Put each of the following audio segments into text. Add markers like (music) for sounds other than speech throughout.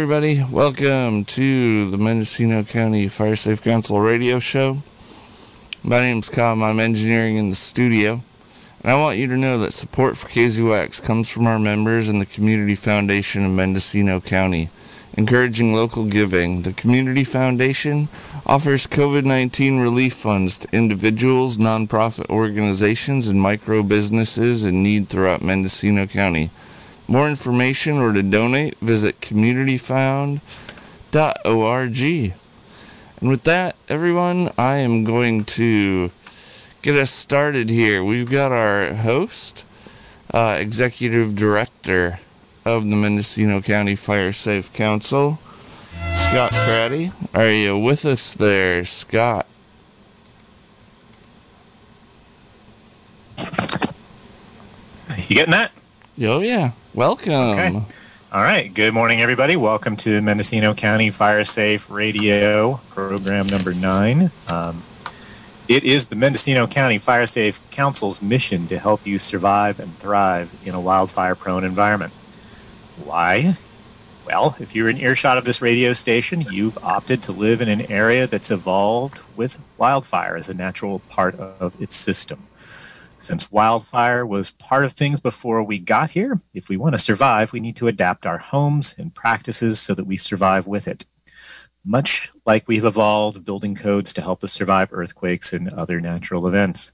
Everybody. Welcome to the Mendocino County Fire Safe Council radio show. My name's Kyle. I'm engineering in the studio. And I want you to know that support for KZYX comes from our members and the Community Foundation of Mendocino County. Encouraging local giving, the Community Foundation offers COVID 19 relief funds to individuals, nonprofit organizations, and micro businesses in need throughout Mendocino County. More information or to donate, visit communityfound.org. And with that, everyone, I am going to get us started here. We've got our host, uh, executive director of the Mendocino County Fire Safe Council, Scott Cratty. Are you with us there, Scott? You getting that? Oh, yeah. Welcome. Okay. All right. Good morning, everybody. Welcome to Mendocino County Fire Safe Radio program number nine. Um, it is the Mendocino County Fire Safe Council's mission to help you survive and thrive in a wildfire prone environment. Why? Well, if you're in earshot of this radio station, you've opted to live in an area that's evolved with wildfire as a natural part of its system. Since wildfire was part of things before we got here, if we want to survive, we need to adapt our homes and practices so that we survive with it. Much like we've evolved building codes to help us survive earthquakes and other natural events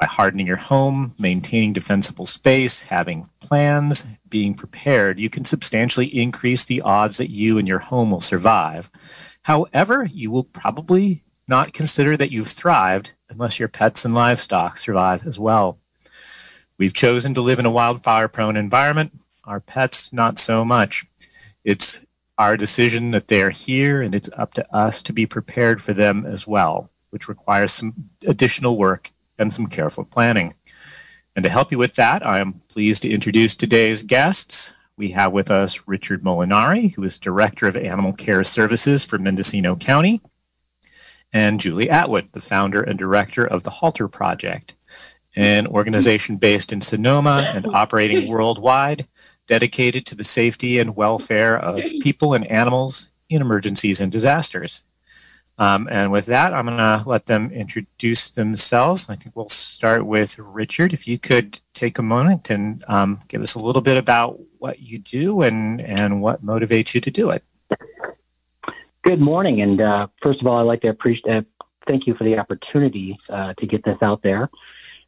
by hardening your home, maintaining defensible space, having plans, being prepared, you can substantially increase the odds that you and your home will survive. However, you will probably not consider that you've thrived unless your pets and livestock survive as well. We've chosen to live in a wildfire prone environment, our pets not so much. It's our decision that they're here and it's up to us to be prepared for them as well, which requires some additional work and some careful planning. And to help you with that, I am pleased to introduce today's guests. We have with us Richard Molinari, who is Director of Animal Care Services for Mendocino County, and Julie Atwood, the founder and director of the Halter Project, an organization based in Sonoma and operating worldwide, dedicated to the safety and welfare of people and animals in emergencies and disasters. Um, and with that, I'm going to let them introduce themselves. I think we'll start with Richard. If you could take a moment and um, give us a little bit about what you do and, and what motivates you to do it. Good morning. And uh, first of all, I'd like to appreciate, uh, thank you for the opportunity uh, to get this out there.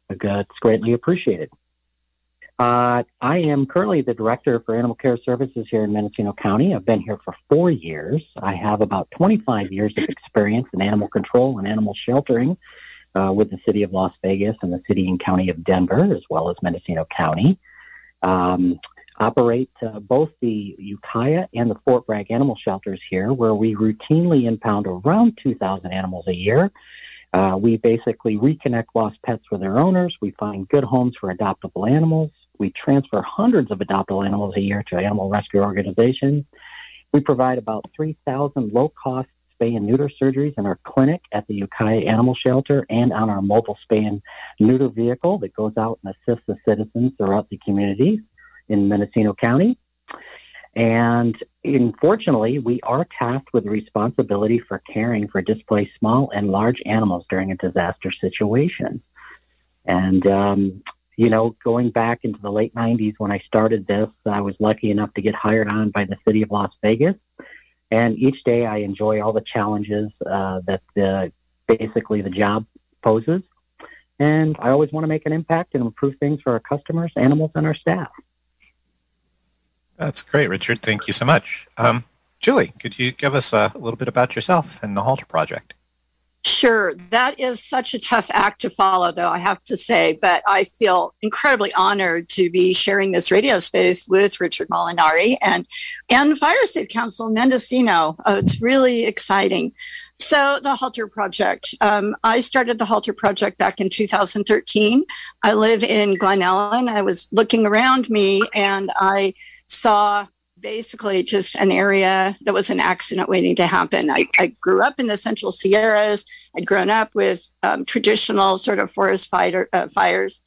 It's greatly appreciated. Uh, I am currently the director for animal care services here in Mendocino County. I've been here for four years. I have about 25 years of experience in animal control and animal sheltering uh, with the city of Las Vegas and the city and county of Denver, as well as Mendocino County. Um, operate uh, both the Ukiah and the Fort Bragg animal shelters here, where we routinely impound around 2,000 animals a year. Uh, we basically reconnect lost pets with their owners. We find good homes for adoptable animals. We transfer hundreds of adoptable animals a year to animal rescue organizations. We provide about 3,000 low cost spay and neuter surgeries in our clinic at the Ukiah Animal Shelter and on our mobile spay and neuter vehicle that goes out and assists the citizens throughout the communities in Mendocino County. And unfortunately, we are tasked with responsibility for caring for displaced small and large animals during a disaster situation. And um, you know, going back into the late 90s when I started this, I was lucky enough to get hired on by the city of Las Vegas. And each day I enjoy all the challenges uh, that the, basically the job poses. And I always want to make an impact and improve things for our customers, animals, and our staff. That's great, Richard. Thank you so much. Um, Julie, could you give us a little bit about yourself and the Halter Project? Sure. That is such a tough act to follow, though, I have to say. But I feel incredibly honored to be sharing this radio space with Richard Molinari and, and Fire Safe Council Mendocino. Oh, it's really exciting. So, the Halter Project. Um, I started the Halter Project back in 2013. I live in Glen Ellen. I was looking around me and I saw basically just an area that was an accident waiting to happen. I, I grew up in the Central Sierras. I'd grown up with um, traditional sort of forest fighter, uh, fires.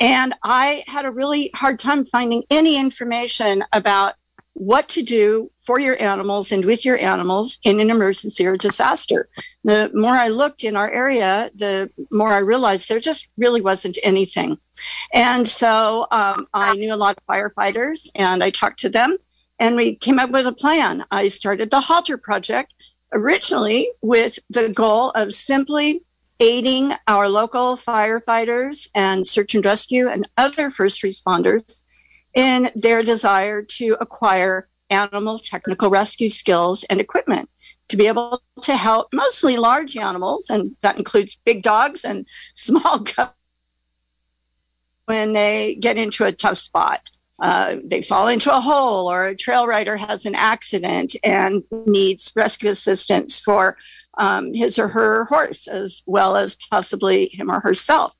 And I had a really hard time finding any information about what to do for your animals and with your animals in an emergency or disaster. The more I looked in our area, the more I realized there just really wasn't anything. And so um, I knew a lot of firefighters and I talked to them and we came up with a plan. I started the Halter Project originally with the goal of simply aiding our local firefighters and search and rescue and other first responders in their desire to acquire animal technical rescue skills and equipment to be able to help mostly large animals, and that includes big dogs and (laughs) small when they get into a tough spot. Uh, they fall into a hole, or a trail rider has an accident and needs rescue assistance for um, his or her horse, as well as possibly him or herself.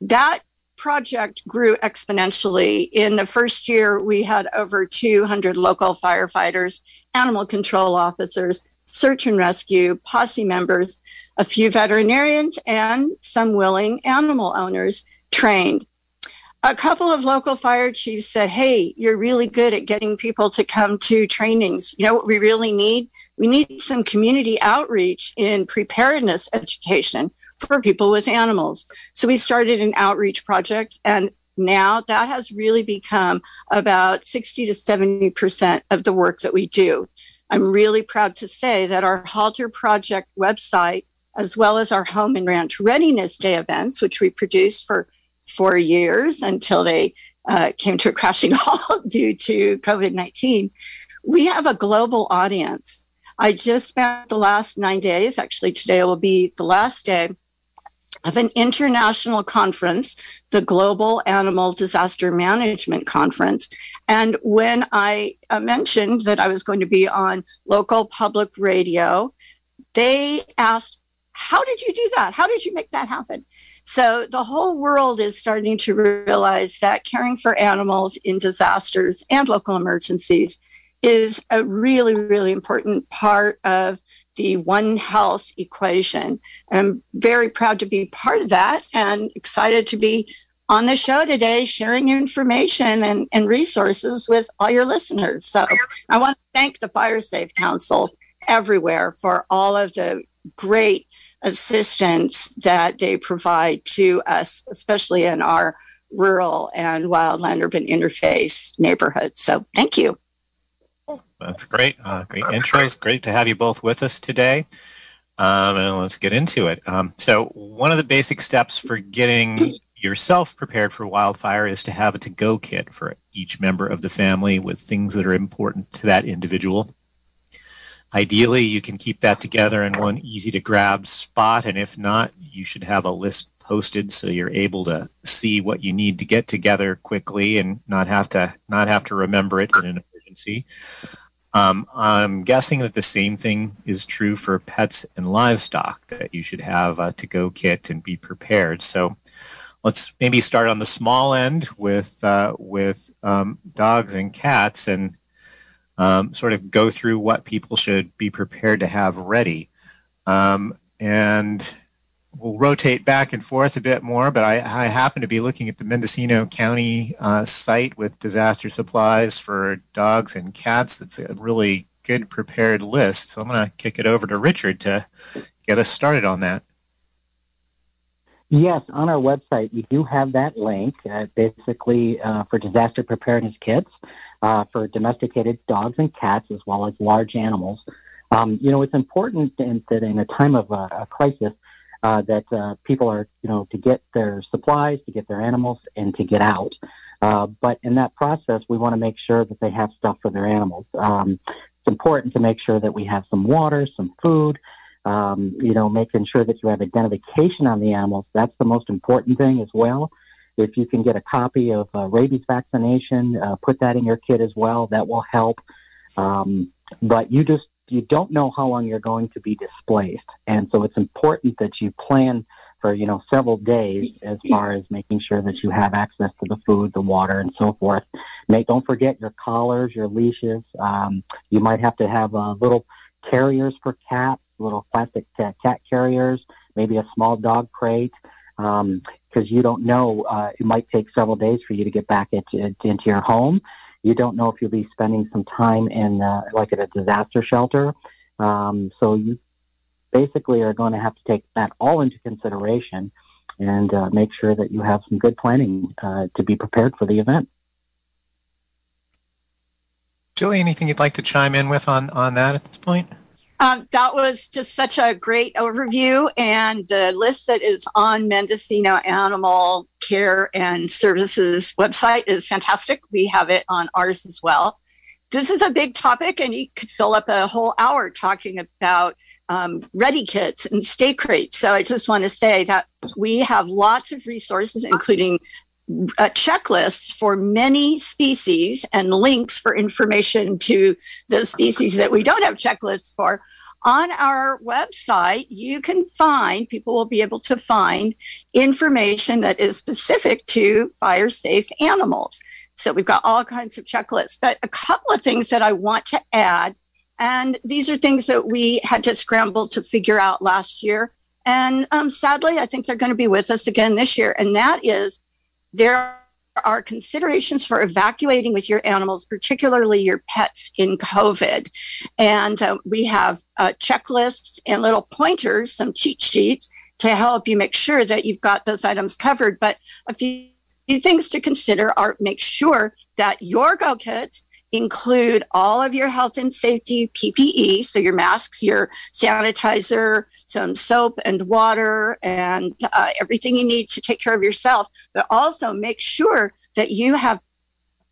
That project grew exponentially. In the first year, we had over 200 local firefighters, animal control officers, search and rescue, posse members, a few veterinarians, and some willing animal owners trained. A couple of local fire chiefs said, Hey, you're really good at getting people to come to trainings. You know what we really need? We need some community outreach in preparedness education for people with animals. So we started an outreach project and now that has really become about 60 to 70% of the work that we do. I'm really proud to say that our Halter Project website, as well as our Home and Ranch Readiness Day events, which we produced for four years until they uh, came to a crashing (laughs) halt due to COVID 19, we have a global audience. I just spent the last nine days, actually, today will be the last day of an international conference, the Global Animal Disaster Management Conference. And when I uh, mentioned that I was going to be on local public radio, they asked, How did you do that? How did you make that happen? So the whole world is starting to realize that caring for animals in disasters and local emergencies is a really, really important part of the One Health equation. And I'm very proud to be part of that and excited to be on the show today sharing information and, and resources with all your listeners. So I want to thank the Fire Safe Council everywhere for all of the great assistance that they provide to us, especially in our rural and wildland urban interface neighborhoods. So thank you. That's great. Uh, great intros. Great to have you both with us today. Um, and let's get into it. Um, so, one of the basic steps for getting yourself prepared for wildfire is to have a to go kit for each member of the family with things that are important to that individual. Ideally, you can keep that together in one easy to grab spot. And if not, you should have a list posted so you're able to see what you need to get together quickly and not have to not have to remember it in an emergency. Um, I'm guessing that the same thing is true for pets and livestock, that you should have a to go kit and be prepared. So let's maybe start on the small end with, uh, with um, dogs and cats and um, sort of go through what people should be prepared to have ready. Um, and we'll rotate back and forth a bit more, but I, I happen to be looking at the Mendocino County uh, site with disaster supplies for dogs and cats. It's a really good prepared list. So I'm going to kick it over to Richard to get us started on that. Yes, on our website, we do have that link uh, basically uh, for disaster preparedness kits uh, for domesticated dogs and cats as well as large animals. Um, you know, it's important in, that in a time of a, a crisis, uh, that uh, people are, you know, to get their supplies, to get their animals, and to get out. Uh, but in that process, we want to make sure that they have stuff for their animals. Um, it's important to make sure that we have some water, some food, um, you know, making sure that you have identification on the animals. That's the most important thing as well. If you can get a copy of uh, rabies vaccination, uh, put that in your kit as well. That will help. Um, but you just you don't know how long you're going to be displaced. And so it's important that you plan for, you know, several days as far as making sure that you have access to the food, the water, and so forth. Make, don't forget your collars, your leashes. Um, you might have to have uh, little carriers for cats, little plastic cat, cat carriers, maybe a small dog crate. Um, because you don't know, uh, it might take several days for you to get back into, into your home You don't know if you'll be spending some time in, uh, like at a disaster shelter. Um, so you basically are going to have to take that all into consideration and uh, make sure that you have some good planning uh, to be prepared for the event. Julie, anything you'd like to chime in with on, on that at this point? Um, that was just such a great overview, and the list that is on Mendocino Animal Care and Services website is fantastic. We have it on ours as well. This is a big topic, and you could fill up a whole hour talking about um, ready kits and stay crates. So I just want to say that we have lots of resources, including a checklist for many species and links for information to the species that we don't have checklists for. On our website, you can find, people will be able to find information that is specific to fire safe animals. So we've got all kinds of checklists. But a couple of things that I want to add, and these are things that we had to scramble to figure out last year. And um, sadly, I think they're going to be with us again this year. And that is there are considerations for evacuating with your animals, particularly your pets in COVID. And uh, we have uh, checklists and little pointers, some cheat sheets to help you make sure that you've got those items covered. But a few, few things to consider are make sure that your go kits include all of your health and safety PPE, so your masks, your sanitizer, some soap and water, and uh, everything you need to take care of yourself. But also make sure that you have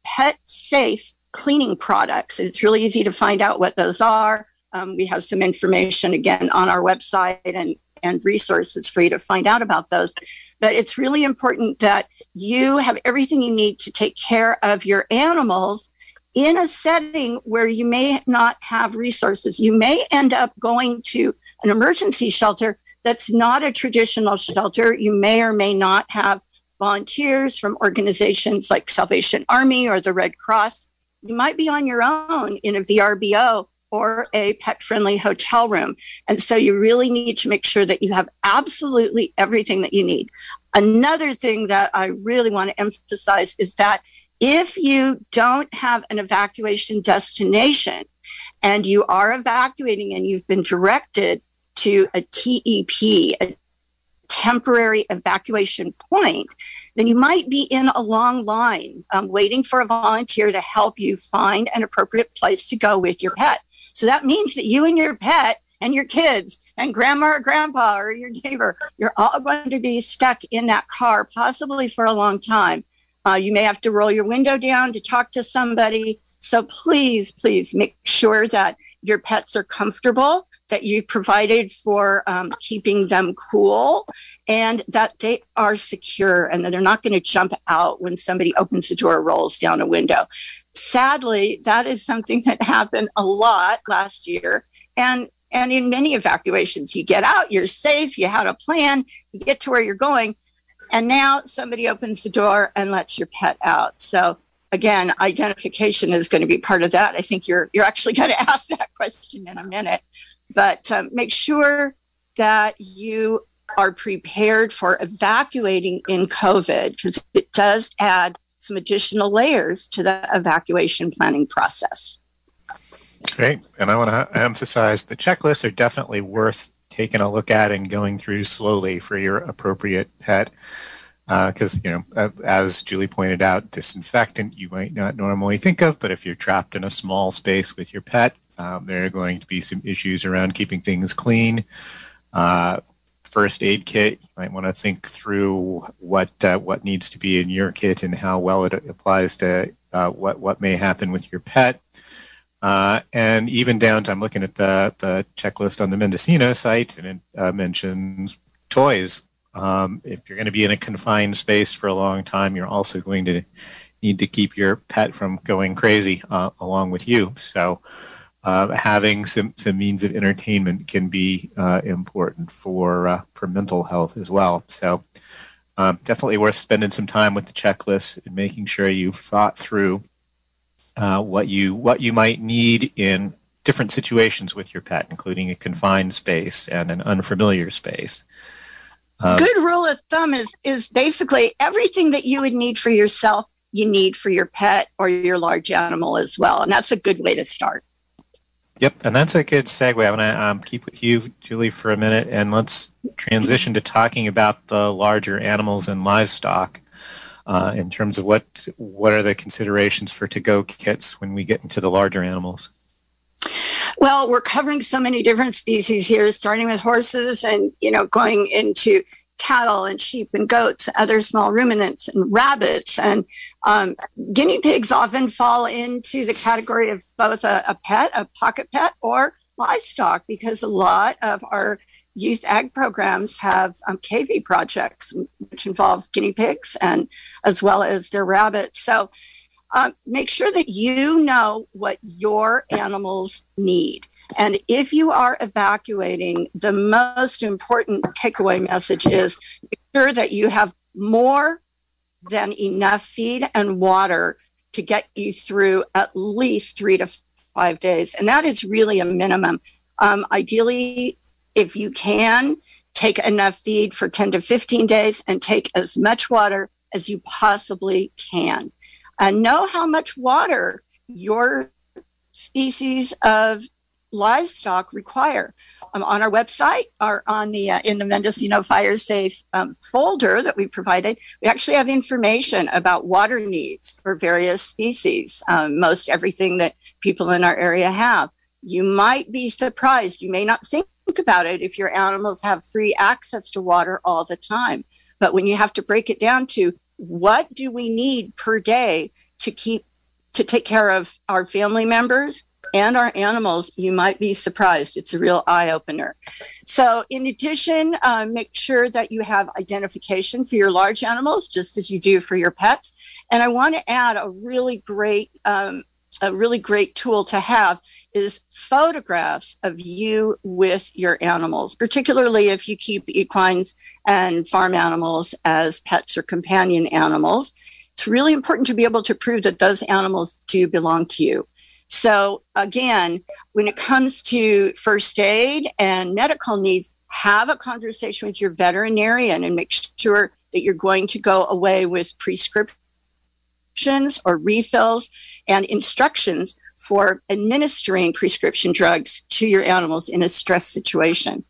pet safe cleaning products. It's really easy to find out what those are. Um, we have some information again on our website and, and resources for you to find out about those. But it's really important that you have everything you need to take care of your animals in a setting where you may not have resources. You may end up going to an emergency shelter that's not a traditional shelter. You may or may not have volunteers from organizations like Salvation Army or the Red Cross. You might be on your own in a VRBO or a pet friendly hotel room. And so you really need to make sure that you have absolutely everything that you need. Another thing that I really want to emphasize is that if you don't have an evacuation destination and you are evacuating and you've been directed to a TEP, a temporary evacuation point, then you might be in a long line um, waiting for a volunteer to help you find an appropriate place to go with your pet. So that means that you and your pet and your kids and grandma or grandpa or your neighbor, you're all going to be stuck in that car, possibly for a long time. Uh, you may have to roll your window down to talk to somebody. So please, please make sure that your pets are comfortable, that you provided for um, keeping them cool, and that they are secure and that they're not going to jump out when somebody opens the door or rolls down a window. Sadly, that is something that happened a lot last year. And and in many evacuations, you get out, you're safe, you had a plan, you get to where you're going, and now somebody opens the door and lets your pet out. So again, identification is going to be part of that. I think you're you're actually going (laughs) to ask that question in a minute, but um, make sure that you are prepared for evacuating in COVID because it does add some additional layers to the evacuation planning process. Great, and I want to emphasize the checklists are definitely worth taking a look at and going through slowly for your appropriate pet. Because, uh, you know, as Julie pointed out, disinfectant you might not normally think of, but if you're trapped in a small space with your pet, um, there are going to be some issues around keeping things clean. Uh, first aid kit, you might want to think through what uh, what needs to be in your kit and how well it applies to uh, what what may happen with your pet. Uh, and even down to, I'm looking at the, the checklist on the Mendocino site, and it uh, mentions toys. Um, if you're going to be in a confined space for a long time, you're also going to need to keep your pet from going crazy uh, along with you. So, uh, having some, some means of entertainment can be uh, important for uh, for mental health as well. So, um, definitely worth spending some time with the checklist and making sure you've thought through uh, what you what you might need in different situations with your pet, including a confined space and an unfamiliar space. Um, Good rule of thumb is is basically everything that you would need for yourself you need for your pet or your large animal as well. And that's a good way to start. Yep, and that's a good segue. I want to um, keep with you, Julie, for a minute, and let's transition to talking about the larger animals and livestock. Uh, in terms of what what are the considerations for to-go kits when we get into the larger animals? Well, we're covering so many different species here, starting with horses and you know going into cattle and sheep and goats, other small ruminants and rabbits. And um, guinea pigs often fall into the category of both a, a pet, a pocket pet, or livestock because a lot of our youth ag programs have um, cavy projects, which involve guinea pigs and as well as their rabbits. So um, make sure that you know what your animals need. And if you are evacuating, the most important takeaway message is make sure that you have more than enough feed and water to get you through at least three to five days. And that is really a minimum. Um, ideally, if you can, take enough feed for 10 to 15 days and take as much water as you possibly can. And know how much water your species of livestock require. Um, on our website or on the uh, in the Mendocino Fire Safe um, folder that we provided, we actually have information about water needs for various species. Um, most everything that people in our area have. You might be surprised. You may not think about it if your animals have free access to water all the time. But when you have to break it down to what do we need per day to keep to take care of our family members and our animals, you might be surprised. It's a real eye opener. So, in addition, uh, make sure that you have identification for your large animals, just as you do for your pets. And I want to add a really great, um, a really great tool to have is photographs of you with your animals, particularly if you keep equines and farm animals as pets or companion animals. It's really important to be able to prove that those animals do belong to you. So, again, when it comes to first aid and medical needs, have a conversation with your veterinarian and make sure that you're going to go away with prescriptions or refills and instructions for administering prescription drugs to your animals in a stress situation.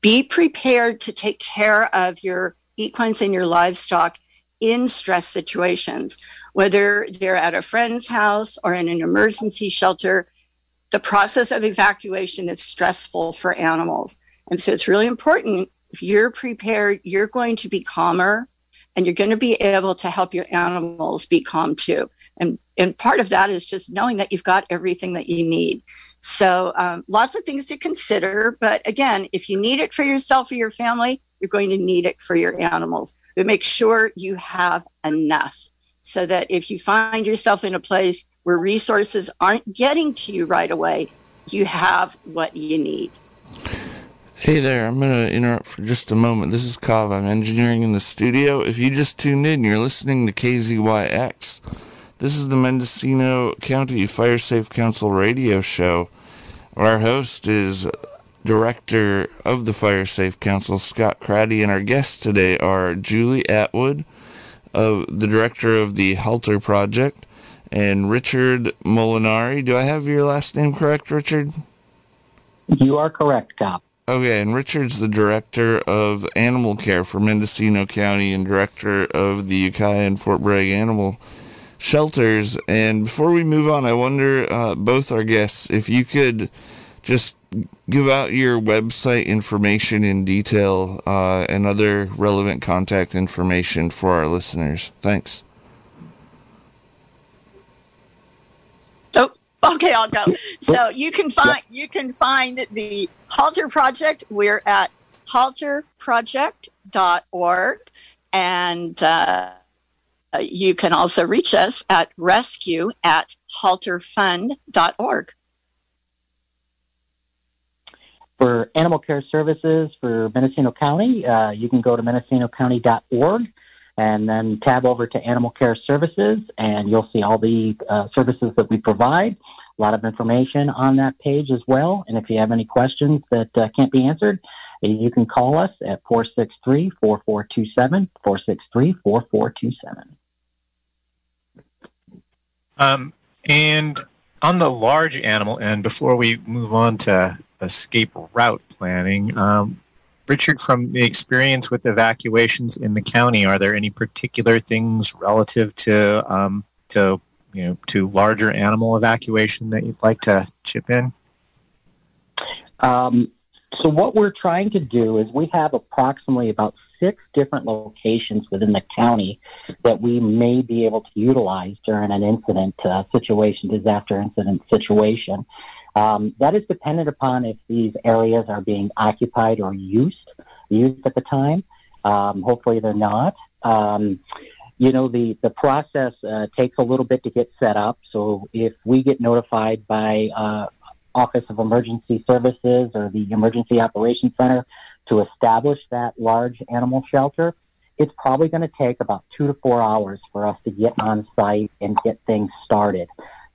Be prepared to take care of your equines and your livestock in stress situations, whether they're at a friend's house or in an emergency shelter. The process of evacuation is stressful for animals. And so it's really important if you're prepared, you're going to be calmer and you're going to be able to help your animals be calm too. And, and part of that is just knowing that you've got everything that you need. So um, lots of things to consider. But again, if you need it for yourself or your family, you're going to need it for your animals but make sure you have enough so that if you find yourself in a place where resources aren't getting to you right away, you have what you need. Hey there, I'm going to interrupt for just a moment. This is Cobb. I'm engineering in the studio. If you just tuned in, you're listening to KZYX. This is the Mendocino County Fire Safe Council radio show. Our host is director of the Fire Safe Council, Scott Cratty, and our guests today are Julie Atwood, of the director of the Halter Project, and Richard Molinari. Do I have your last name correct, Richard? You are correct, Cop. Okay, and Richard's the director of animal care for Mendocino County and director of the Ukiah and Fort Bragg Animal Shelters. And before we move on, I wonder, uh, both our guests, if you could just give out your website information in detail uh, and other relevant contact information for our listeners. Thanks. Oh, okay, I'll go. So you can find you can find the Halter Project. We're at halterproject.org, and uh, you can also reach us at rescue at halterfund.org. For animal care services for Mendocino County, uh, you can go to mendocinocounty.org and then tab over to animal care services, and you'll see all the uh, services that we provide. A lot of information on that page as well. And if you have any questions that uh, can't be answered, you can call us at 463 4427, 463 4427. Um, and on the large animal end, before we move on to escape route planning, um, Richard, from the experience with evacuations in the county, are there any particular things relative to um, to you know to larger animal evacuation that you'd like to chip in? Um, so what we're trying to do is we have approximately about six different locations within the county that we may be able to utilize during an incident uh, situation, disaster incident situation. Um, that is dependent upon if these areas are being occupied or used, used at the time. Um, hopefully they're not. Um, you know, the, the process uh, takes a little bit to get set up. So if we get notified by uh, Office of Emergency Services or the Emergency Operations Center to establish that large animal shelter, it's probably going to take about two to four hours for us to get on site and get things started.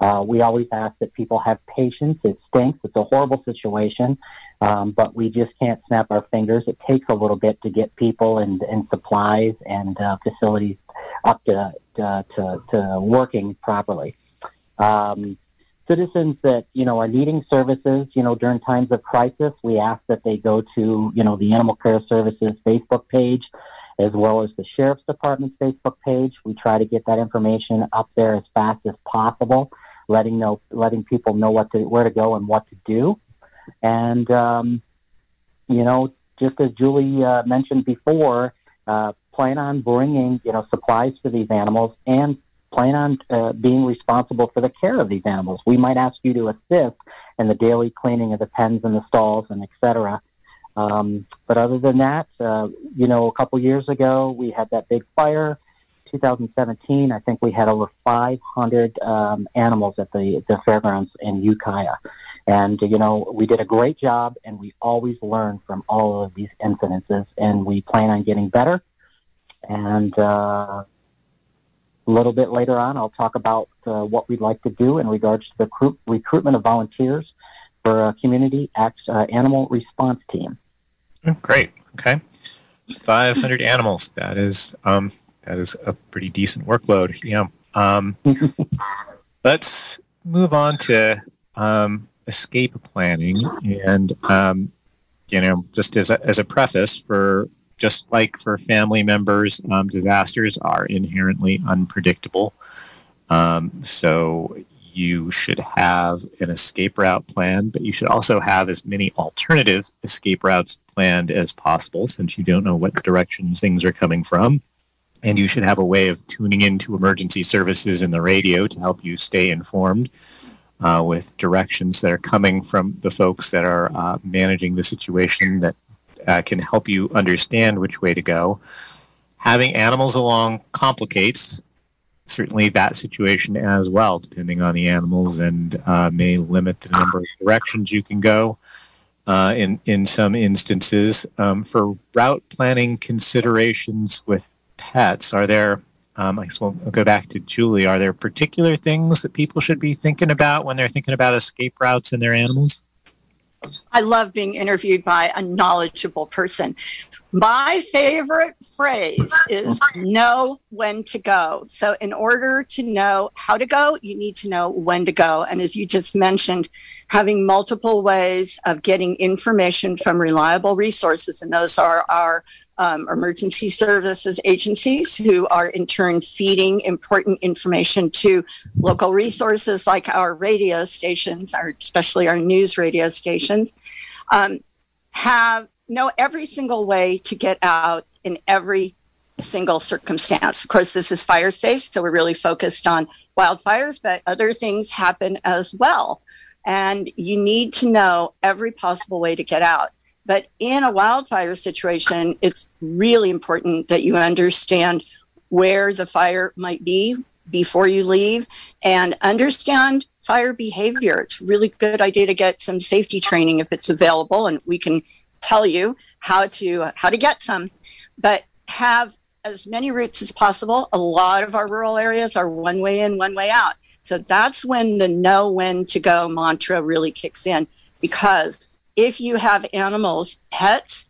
Uh, we always ask that people have patience. It stinks. It's a horrible situation, um, but we just can't snap our fingers. It takes a little bit to get people and, and supplies and uh, facilities up to, to, to, to working properly. Um, citizens that you know are needing services, you know, during times of crisis, we ask that they go to you know the Animal Care Services Facebook page, as well as the Sheriff's Department's Facebook page. We try to get that information up there as fast as possible, letting know letting people know what to where to go and what to do, and um, you know, just as Julie uh, mentioned before. Uh, plan on bringing, you know, supplies for these animals and plan on uh, being responsible for the care of these animals. We might ask you to assist in the daily cleaning of the pens and the stalls and et cetera. Um, but other than that, uh, you know, a couple years ago we had that big fire. 2017, I think we had over 500 um, animals at the, the fairgrounds in Ukiah. And, you know, we did a great job and we always learn from all of these incidences and we plan on getting better. And, uh, a little bit later on, I'll talk about uh, what we'd like to do in regards to the recruit- recruitment of volunteers for a community act, uh, animal response team. Great. Okay, 500 animals. That is um, that is a pretty decent workload. Yeah. Um, (laughs) let's move on to um, escape planning, and um, you know, just as a, as a preface for just like for family members, um, disasters are inherently unpredictable. Um, so you should have an escape route plan, but you should also have as many alternative escape routes planned as possible since you don't know what direction things are coming from. And you should have a way of tuning into emergency services in the radio to help you stay informed uh, with directions that are coming from the folks that are uh, managing the situation that uh, can help you understand which way to go. Having animals along complicates certainly that situation as well, depending on the animals, and uh, may limit the number of directions you can go. Uh, in in some instances, um, for route planning considerations with pets, are there? Um, I guess we'll, we'll go back to Julie. Are there particular things that people should be thinking about when they're thinking about escape routes and their animals? I love being interviewed by a knowledgeable person. My favorite phrase is know when to go. So, in order to know how to go, you need to know when to go. And as you just mentioned, having multiple ways of getting information from reliable resources, and those are our um, emergency services agencies who are in turn feeding important information to local resources like our radio stations, our, especially our news radio stations, um, have know every single way to get out in every single circumstance. Of course, this is fire safe, so we're really focused on wildfires, but other things happen as well. And you need to know every possible way to get out. But in a wildfire situation, it's really important that you understand where the fire might be before you leave and understand fire behavior. It's a really good idea to get some safety training if it's available, and we can tell you how to how to get some. But have as many routes as possible. A lot of our rural areas are one way in, one way out. So that's when the know when to go mantra really kicks in because if you have animals, pets,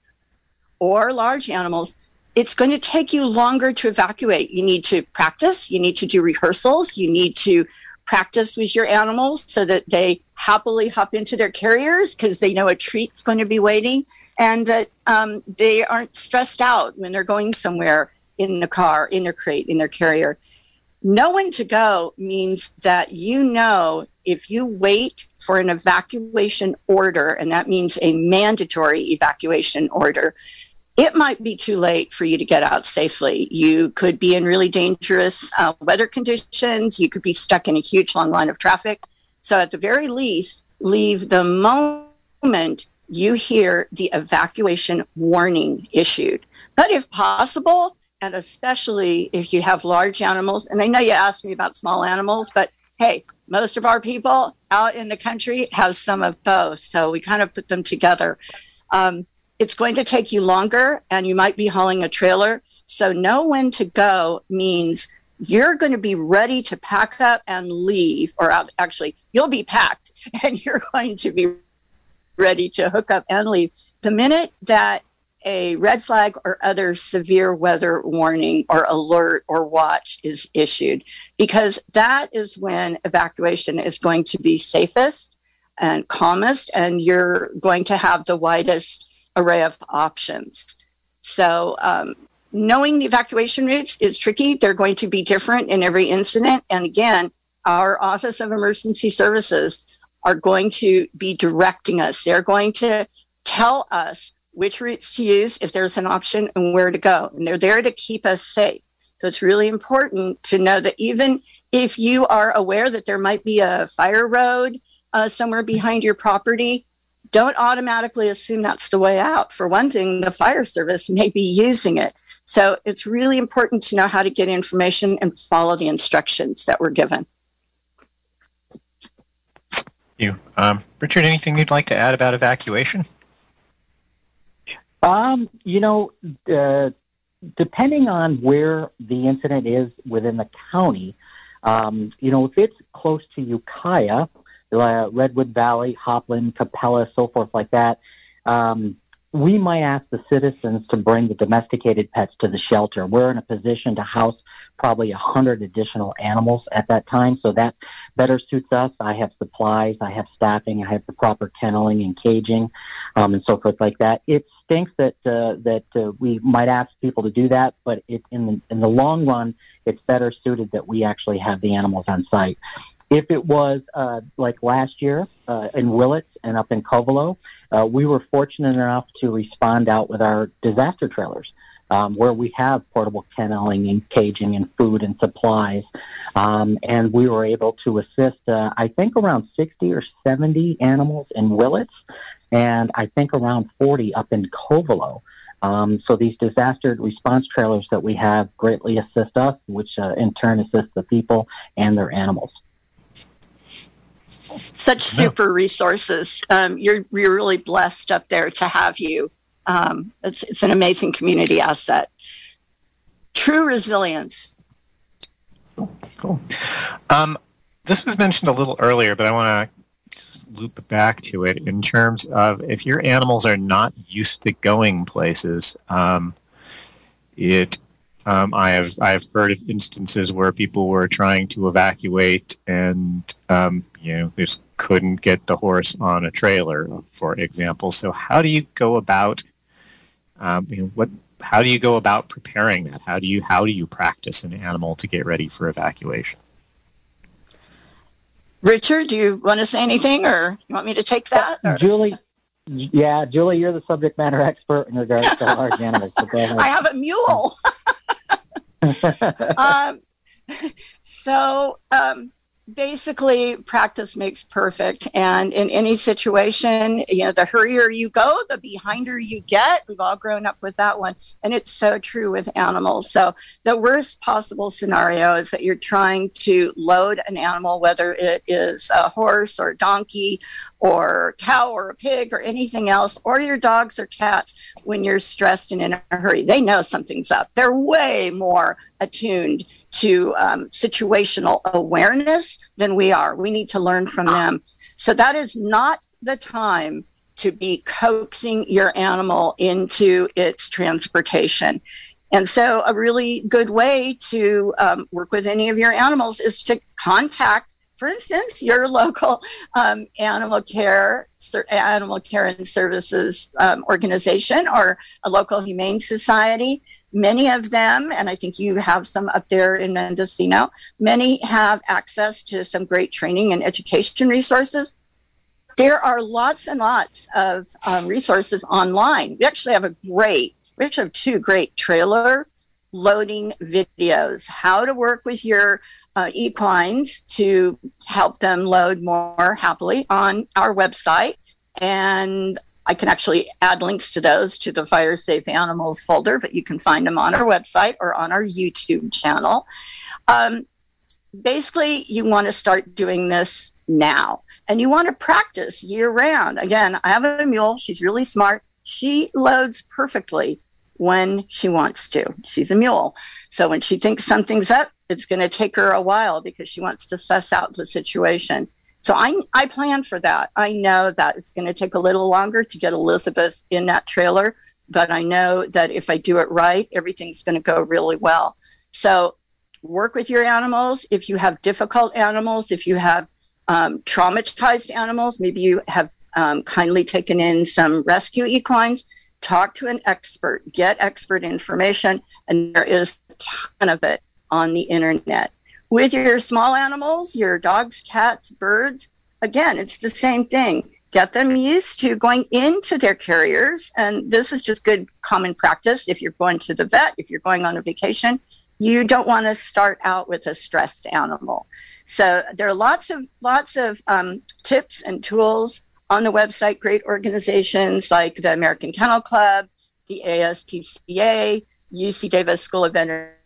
or large animals, it's going to take you longer to evacuate. You need to practice, you need to do rehearsals, you need to practice with your animals so that they happily hop into their carriers because they know a treat's going to be waiting and that um, they aren't stressed out when they're going somewhere in the car, in their crate, in their carrier. Knowing to go means that you know if you wait for an evacuation order, and that means a mandatory evacuation order, it might be too late for you to get out safely. You could be in really dangerous uh, weather conditions. You could be stuck in a huge long line of traffic. So, at the very least, leave the moment you hear the evacuation warning issued. But if possible, and especially if you have large animals, and I know you asked me about small animals, but hey, most of our people out in the country have some of both. So we kind of put them together. Um, it's going to take you longer and you might be hauling a trailer. So know when to go means you're going to be ready to pack up and leave, or actually, you'll be packed (laughs) and you're going to be ready to hook up and leave. The minute that a red flag or other severe weather warning or alert or watch is issued because that is when evacuation is going to be safest and calmest and you're going to have the widest array of options. So um, knowing the evacuation routes is tricky. They're going to be different in every incident. And again our office of emergency services are going to be directing us. They're going to tell us which routes to use if there's an option and where to go. And they're there to keep us safe. So it's really important to know that even if you are aware that there might be a fire road uh, somewhere behind your property, don't automatically assume that's the way out. For one thing, the fire service may be using it. So it's really important to know how to get information and follow the instructions that were given. You, um, Richard, anything you'd like to add about evacuation? Um, you know, uh, depending on where the incident is within the county, um, you know, if it's close to Ukiah, uh, Redwood Valley, Hopland, Calpella, so forth like that, um, we might ask the citizens to bring the domesticated pets to the shelter. We're in a position to house probably a hundred additional animals at that time, so that better suits us. I have supplies, I have staffing, I have the proper kenneling and caging, um, and so forth like that. It stinks that uh, that uh, we might ask people to do that, but it, in the in the long run, it's better suited that we actually have the animals on site. If it was uh, like last year uh, in Willits and up in Covelo, uh, we were fortunate enough to respond out with our disaster trailers um, where we have portable kenneling and caging and food and supplies. Um, and we were able to assist, uh, I think, around 60 or 70 animals in Willits, and I think around 40 up in Covelo. Um, so these disaster response trailers that we have greatly assist us, which uh, in turn assists the people and their animals. Such super resources. Um, you're you're really blessed up there to have you um, it's, it's an amazing community asset. True resilience. Cool. cool. Um, this was mentioned a little earlier, but I want to loop back to it in terms of if your animals are not used to going places, um, it um, I have I have heard of instances where people were trying to evacuate and um, you know just couldn't get the horse on a trailer, for example. So how do you go about um, you know, what? How do you go about preparing that? How do you how do you practice an animal to get ready for evacuation? Richard, do you want to say anything, or you want me to take that? Or? Julie, yeah, Julie, you're the subject matter expert in regards to large (laughs) animals. I have a mule. (laughs) (laughs) um, so um, basically practice makes perfect. And in any situation you know the hurrier you go the behinder you get. We've all grown up with that one. And it's so true with animals. So the worst possible scenario is that you're trying to load an animal whether it is a horse or donkey or cow or a pig or anything else or your dogs or cats when you're stressed and in a hurry they know something's up. They're way more attuned to um, situational awareness than we are. We need to learn from them. So that is not the time to be coaxing your animal into its transportation. And so, a really good way to um, work with any of your animals is to contact for instance, your (laughs) local um, animal care animal care and services um, organization or a local humane society. Many of them, and I think you have some up there in Mendocino, many have access to some great training and education resources. There are lots and lots of um, resources online. We actually have a great, we actually have two great trailer loading videos, how to work with your uh, equines to help them load more happily on our website. And I can actually add links to those to the Fire Safe Animals folder, but you can find them on our website or on our YouTube channel. Um, basically, you want to start doing this now and you want to practice year round. Again, I have a mule, she's really smart. She loads perfectly when she wants to. She's a mule. So when she thinks something's up, it's going to take her a while because she wants to suss out the situation. So I, I plan for that. I know that it's going to take a little longer to get Elizabeth in that trailer, but I know that if I do it right, everything's going to go really well. So work with your animals. If you have difficult animals, if you have um, traumatized animals, maybe you have um, kindly taken in some rescue equines, talk to an expert, get expert information, and there is a ton of it on the internet. With your small animals, your dogs, cats, birds, again, it's the same thing. Get them used to going into their carriers. And this is just good common practice. If you're going to the vet, if you're going on a vacation, you don't want to start out with a stressed animal. So there are lots of lots of um, tips and tools on the website. Great organizations like the American Kennel Club, the ASPCA, UC Davis School of Veterinary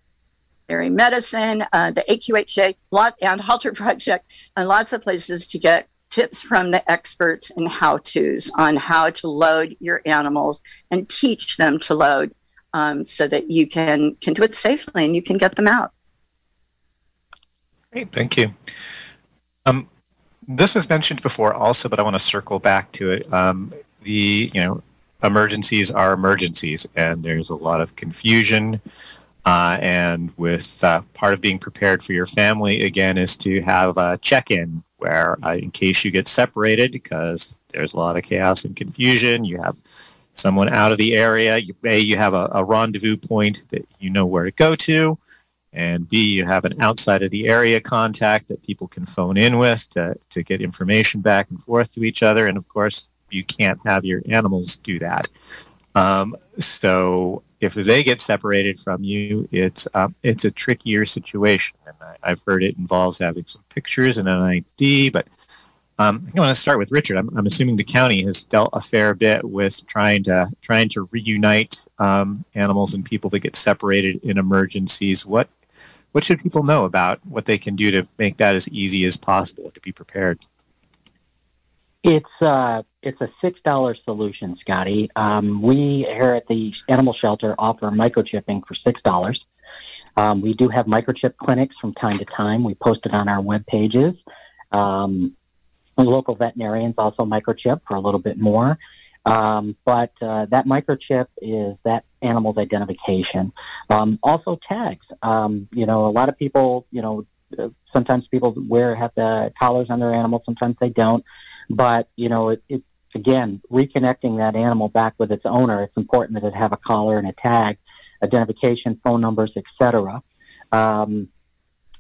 medicine, uh, the AQHA, lot and Halter Project, and lots of places to get tips from the experts and how to's on how to load your animals and teach them to load um, so that you can can do it safely and you can get them out. Great, thank you. Um, this was mentioned before also, but I want to circle back to it. Um, the you know emergencies are emergencies, and there's a lot of confusion uh, and with uh, part of being prepared for your family, again, is to have a check in where, uh, in case you get separated, because there's a lot of chaos and confusion, you have someone out of the area. You, a, you have a, a rendezvous point that you know where to go to. And B, you have an outside of the area contact that people can phone in with to, to get information back and forth to each other. And of course, you can't have your animals do that. Um, so if they get separated from you, it's um, it's a trickier situation. And I, have heard it involves having some pictures and an ID. But um, I want to start with Richard. I'm, I'm, assuming the county has dealt a fair bit with trying to trying to reunite um, animals and people that get separated in emergencies. What what should people know about what they can do to make that as easy as possible to be prepared? It's uh, it's a six dollar solution, Scotty. Um, we here at the animal shelter offer microchipping for six dollars. Um, we do have microchip clinics from time to time. We post it on our web pages. Um, local veterinarians also microchip for a little bit more. Um, but uh, that microchip is that animal's identification. Um, also tags. Um, you know, a lot of people, you know, sometimes people wear have the collars on their animals, sometimes they don't. But you know, it, it again reconnecting that animal back with its owner. It's important that it have a collar and a tag, identification, phone numbers, etc. Um,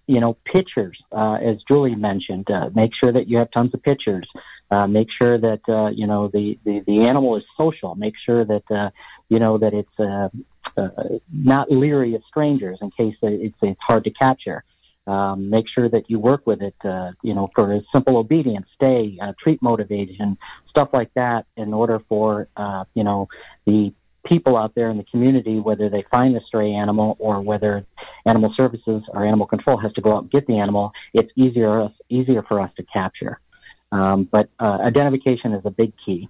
you know, pictures, uh, as Julie mentioned, uh, make sure that you have tons of pictures. Uh, make sure that uh, you know the, the, the animal is social. Make sure that uh, you know that it's uh, uh, not leery of strangers in case it's it's hard to capture. Um, make sure that you work with it, uh, you know, for simple obedience, stay, uh, treat motivation, stuff like that, in order for, uh, you know, the people out there in the community, whether they find a stray animal or whether animal services or animal control has to go out and get the animal, it's easier easier for us to capture. Um, but uh, identification is a big key.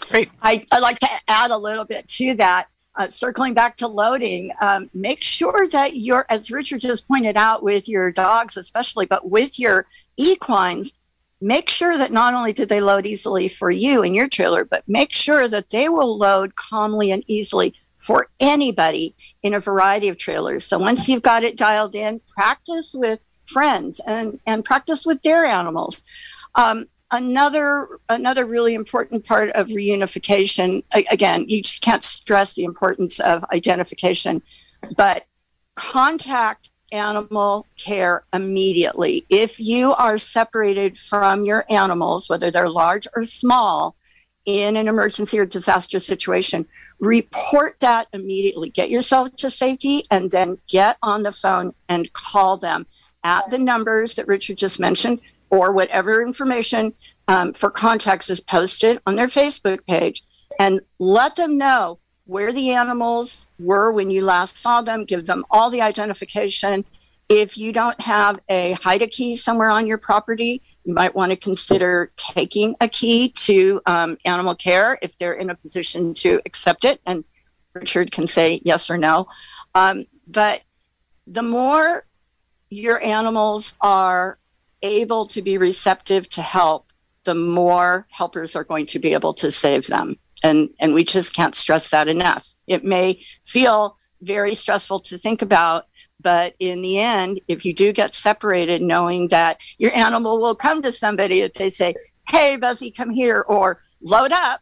Great. I, I'd like to add a little bit to that uh, circling back to loading, um, make sure that you're, as Richard just pointed out, with your dogs especially, but with your equines, make sure that not only did they load easily for you and your trailer, but make sure that they will load calmly and easily for anybody in a variety of trailers. So once you've got it dialed in, practice with friends and, and practice with their animals. Um, another another really important part of reunification again you just can't stress the importance of identification but contact animal care immediately. If you are separated from your animals whether they're large or small in an emergency or disaster situation report that immediately. Get yourself to safety and then get on the phone and call them. At the numbers that richard just mentioned or whatever information um, for contacts is posted on their Facebook page and let them know where the animals were when you last saw them, give them all the identification. If you don't have a hide a key somewhere on your property, you might want to consider taking a key to um, animal care if they're in a position to accept it. And Richard can say yes or no. Um, but the more your animals are able to be receptive to help, the more helpers are going to be able to save them. And, and we just can't stress that enough. It may feel very stressful to think about, but in the end, if you do get separated, knowing that your animal will come to somebody if they say, hey, Buzzy, come here, or load up,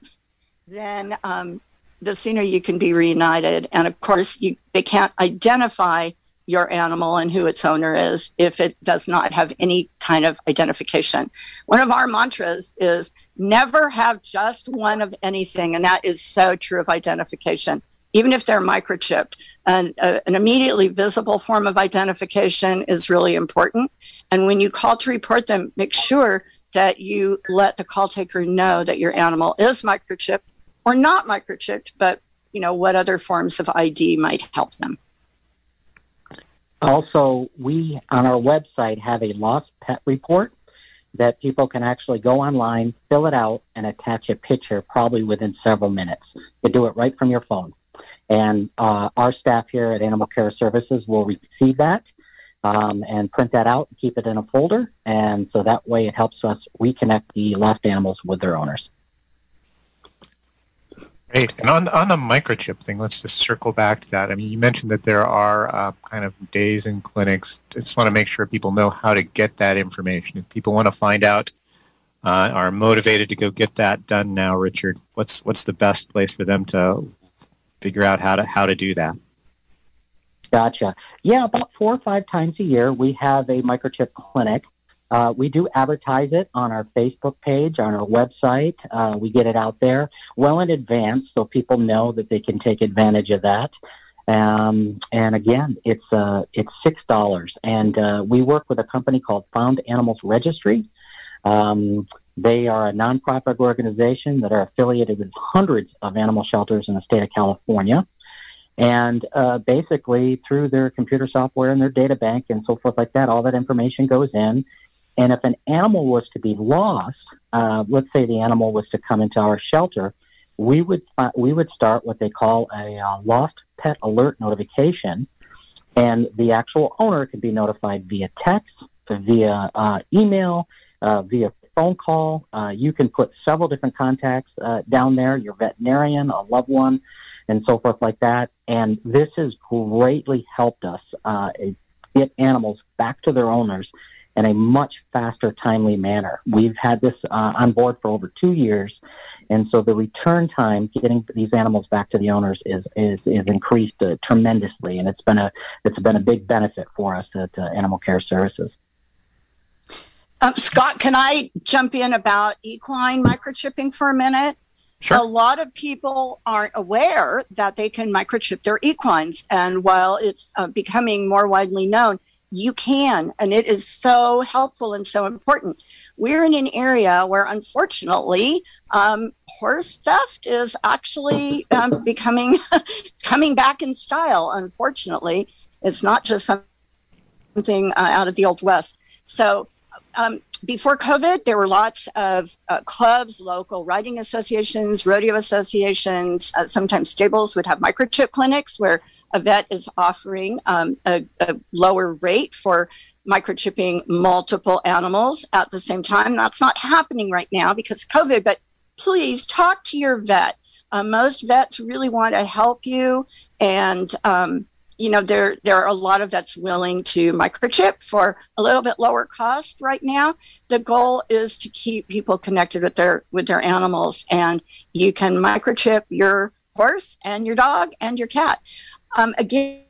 then um, the sooner you can be reunited. And of course, you, they can't identify your animal and who its owner is if it does not have any kind of identification. One of our mantras is never have just one of anything, and that is so true of identification. Even if they're microchipped, an, uh, an immediately visible form of identification is really important. And when you call to report them, make sure that you let the call taker know that your animal is microchipped or not microchipped, but you know what other forms of ID might help them. Also, we on our website have a lost pet report that people can actually go online, fill it out, and attach a picture probably within several minutes. You do it right from your phone. And uh, our staff here at Animal Care Services will receive that um, and print that out and keep it in a folder. And so that way it helps us reconnect the lost animals with their owners. Great. And on on the microchip thing, let's just circle back to that. I mean, you mentioned that there are uh, kind of days in clinics. I just want to make sure people know how to get that information. If people want to find out, uh, are motivated to go get that done now, Richard, what's what's the best place for them to figure out how to how to do that? Gotcha. Yeah, about four or five times a year, we have a microchip clinic. Uh, we do advertise it on our Facebook page, on our website. Uh, we get it out there well in advance so people know that they can take advantage of that. Um, and again, it's uh, it's six dollars, and uh, we work with a company called Found Animals Registry. Um, they are a nonprofit organization that are affiliated with hundreds of animal shelters in the state of California. And uh, basically, through their computer software and their data bank and so forth like that, all that information goes in and if an animal was to be lost, uh, let's say the animal was to come into our shelter, we would uh, we would start what they call a uh, lost pet alert notification, and the actual owner can be notified via text, via uh, email, uh, via phone call. Uh, you can put several different contacts down there: your veterinarian, a loved one, and so forth like that. And this has greatly helped us get animals back to their owners in a much faster, timely manner. We've had this uh, on board for over two years, and so the return time getting these animals back to the owners is is, is increased uh, tremendously, and it's been a it's been a big benefit for us at uh, Animal Care Services. Um, Scott, can I jump in about equine microchipping for a minute? Sure. A lot of people aren't aware that they can microchip their equines, and while it's uh, becoming more widely known, you can. And it is so helpful and so important. We're in an area where, unfortunately, um, horse theft is actually um, becoming (laughs) coming back in style. Unfortunately, it's not just something uh, out of the old west. So. Um, before COVID, there were lots of uh, clubs, local riding associations, rodeo associations. Uh, sometimes stables would have microchip clinics where a vet is offering um, a, a lower rate for microchipping multiple animals at the same time. That's not happening right now because of COVID, but please talk to your vet. Uh, most vets really want to help you and um, you know, there there are a lot of vets willing to microchip for a little bit lower cost right now. The goal is to keep people connected with their with their animals, and you can microchip your horse and your dog and your cat. Um, again,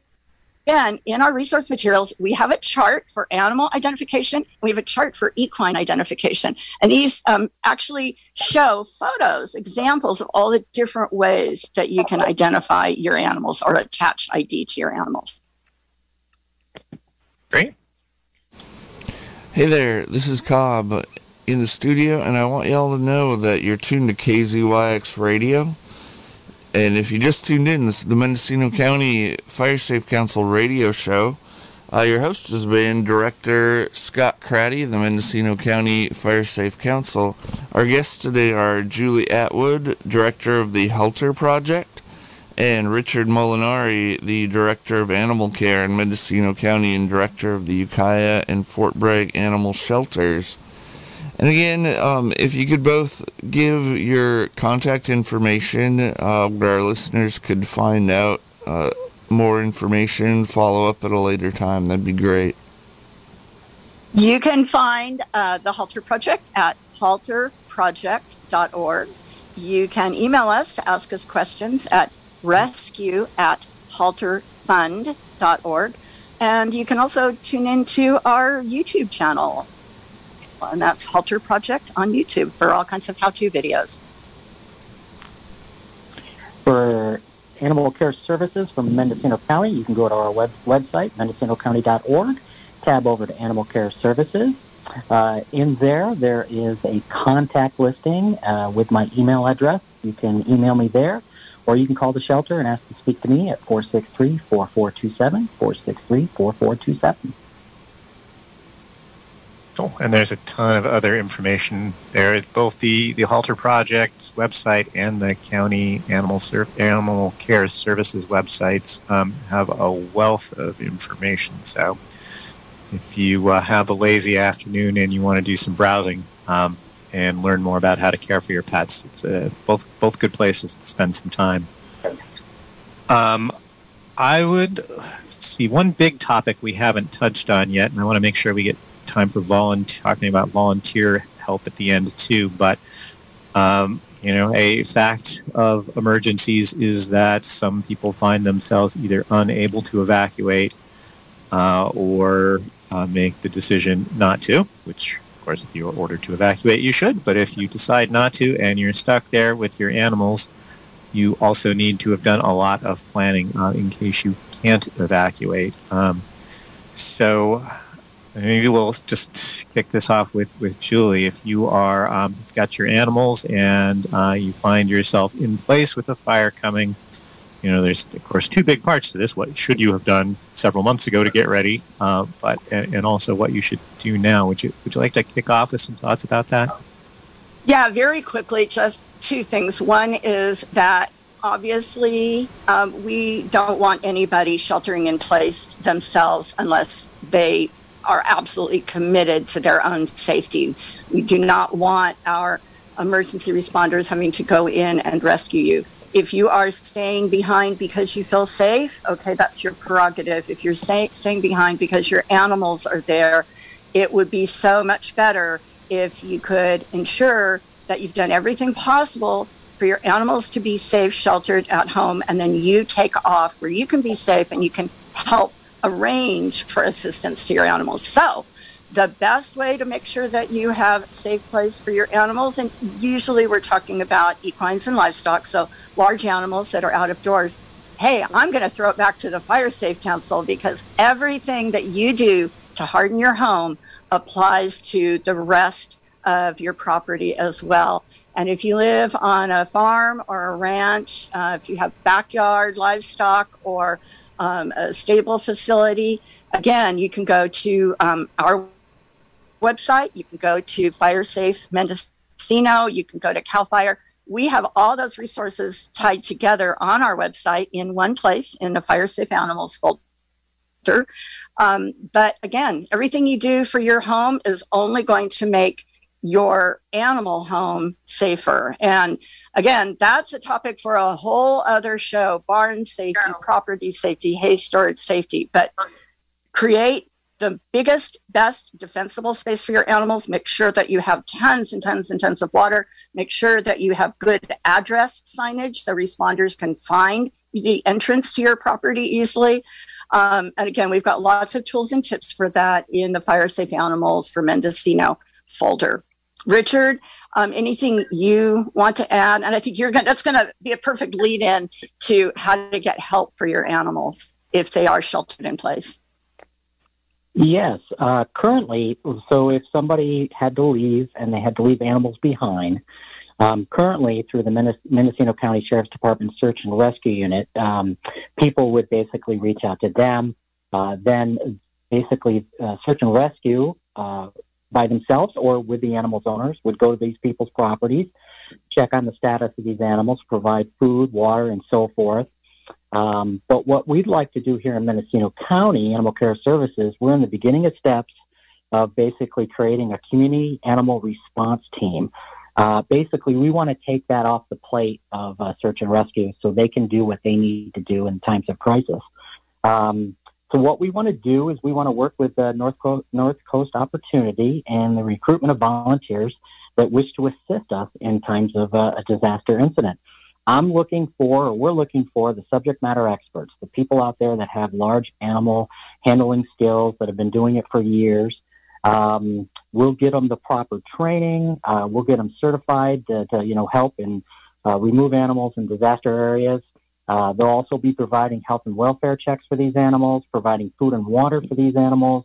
again, in our resource materials, we have a chart for animal identification. We have a chart for equine identification. And these um, actually show photos, examples of all the different ways that you can identify your animals or attach ID to your animals. Great. Hey there, this is Cobb in the studio, and I want y'all to know that you're tuned to KZYX Radio. And if you just tuned in, this is the Mendocino County Fire Safe Council radio show. Uh, your host has been Director Scott Cratty of the Mendocino County Fire Safe Council. Our guests today are Julie Atwood, Director of the Halter Project, and Richard Molinari, the Director of Animal Care in Mendocino County and Director of the Ukiah and Fort Bragg Animal Shelters. And again, um, if you could both give your contact information uh, where our listeners could find out uh, more information, follow up at a later time, that'd be great. You can find uh, the Halter Project at halterproject.org. You can email us to ask us questions at rescue at halterfund.org. And you can also tune into our YouTube channel, and that's Halter Project on YouTube for all kinds of how-to videos. For animal care services from Mendocino County, you can go to our web, website, mendocinocounty.org, tab over to animal care services. Uh, in there, there is a contact listing uh, with my email address. You can email me there, or you can call the shelter and ask to speak to me at 463 4427, 463 4427. Cool. And there's a ton of other information there. Both the, the Halter Project's website and the County Animal Animal Care Services websites um, have a wealth of information. So if you uh, have a lazy afternoon and you want to do some browsing um, and learn more about how to care for your pets, it's uh, both both good places to spend some time. Um, I would see one big topic we haven't touched on yet, and I want to make sure we get time for volunteer talking about volunteer help at the end too. But um, you know, a fact of emergencies is that some people find themselves either unable to evacuate uh, or uh, make the decision not to. Which, of course, if you are ordered to evacuate, you should. But if you decide not to and you're stuck there with your animals, you also need to have done a lot of planning uh, in case you can't evacuate. Um, so maybe we'll just kick this off with, with Julie. If you are um, got your animals and uh, you find yourself in place with a fire coming, you know, there's of course two big parts to this. What should you have done several months ago to get ready, uh, but and, and, also what you should do now. Would you would you like to kick off with some thoughts about that? Yeah, very quickly. Just two things. One is that obviously um, we don't want anybody sheltering in place themselves unless they are absolutely committed to their own safety. We do not want our emergency responders having to go in and rescue you. If you are staying behind because you feel safe, okay, that's your prerogative. If you're stay- staying behind because your animals are there, it would be so much better if you could ensure that you've done everything possible for your animals to be safe, sheltered at home, and then you take off where you can be safe and you can help arrange for assistance to your animals. So, the best way to make sure that you have safe place for your animals, and usually we're talking about equines and livestock, so large animals that are out of doors. Hey, I'm going to throw it back to the Fire Safe Council because everything that you do to harden your home applies to the rest of your property as well. And if you live on a farm or a ranch, uh, if you have backyard livestock or um, a stable facility, again, you can go to um, our website. You can go to FireSafe Mendocino. You can go to CAL FIRE. We have all those resources tied together on our website in one place in the FireSafe Animals folder. Um, but again, everything you do for your home is only going to make your animal home safer. And again, that's a topic for a whole other show barn safety, property safety, hay storage safety. But create the biggest, best defensible space for your animals. Make sure that you have tons and tons and tons of water. Make sure that you have good address signage so responders can find the entrance to your property easily. Um, and again, we've got lots of tools and tips for that in the Fire Safe Animals for Mendocino folder. Richard, um, anything you want to add? And I think you're gonna, that's going to be a perfect lead in to how to get help for your animals if they are sheltered in place. Yes, uh, currently, so if somebody had to leave and they had to leave animals behind, um, currently through the Mendocino County Sheriff's Department Search and Rescue Unit, um, people would basically reach out to them. Uh, then, basically, uh, search and rescue uh, by themselves or with the animals' owners would go to these people's properties, check on the status of these animals, provide food, water, and so forth. Um, but what we'd like to do here in Mendocino County Animal Care Services, we're in the beginning of steps of basically creating a community animal response team. Uh, basically, we want to take that off the plate of uh, search and rescue so they can do what they need to do in times of crisis. Um, so what we want to do is we want to work with the North Coast, North Coast Opportunity and the recruitment of volunteers that wish to assist us in times of uh, a disaster incident. I'm looking for, or we're looking for, the subject matter experts, the people out there that have large animal handling skills that have been doing it for years. Um, we'll get them the proper training. Uh, we'll get them certified to, to you know, help and uh, remove animals in disaster areas. Uh, they'll also be providing health and welfare checks for these animals, providing food and water for these animals,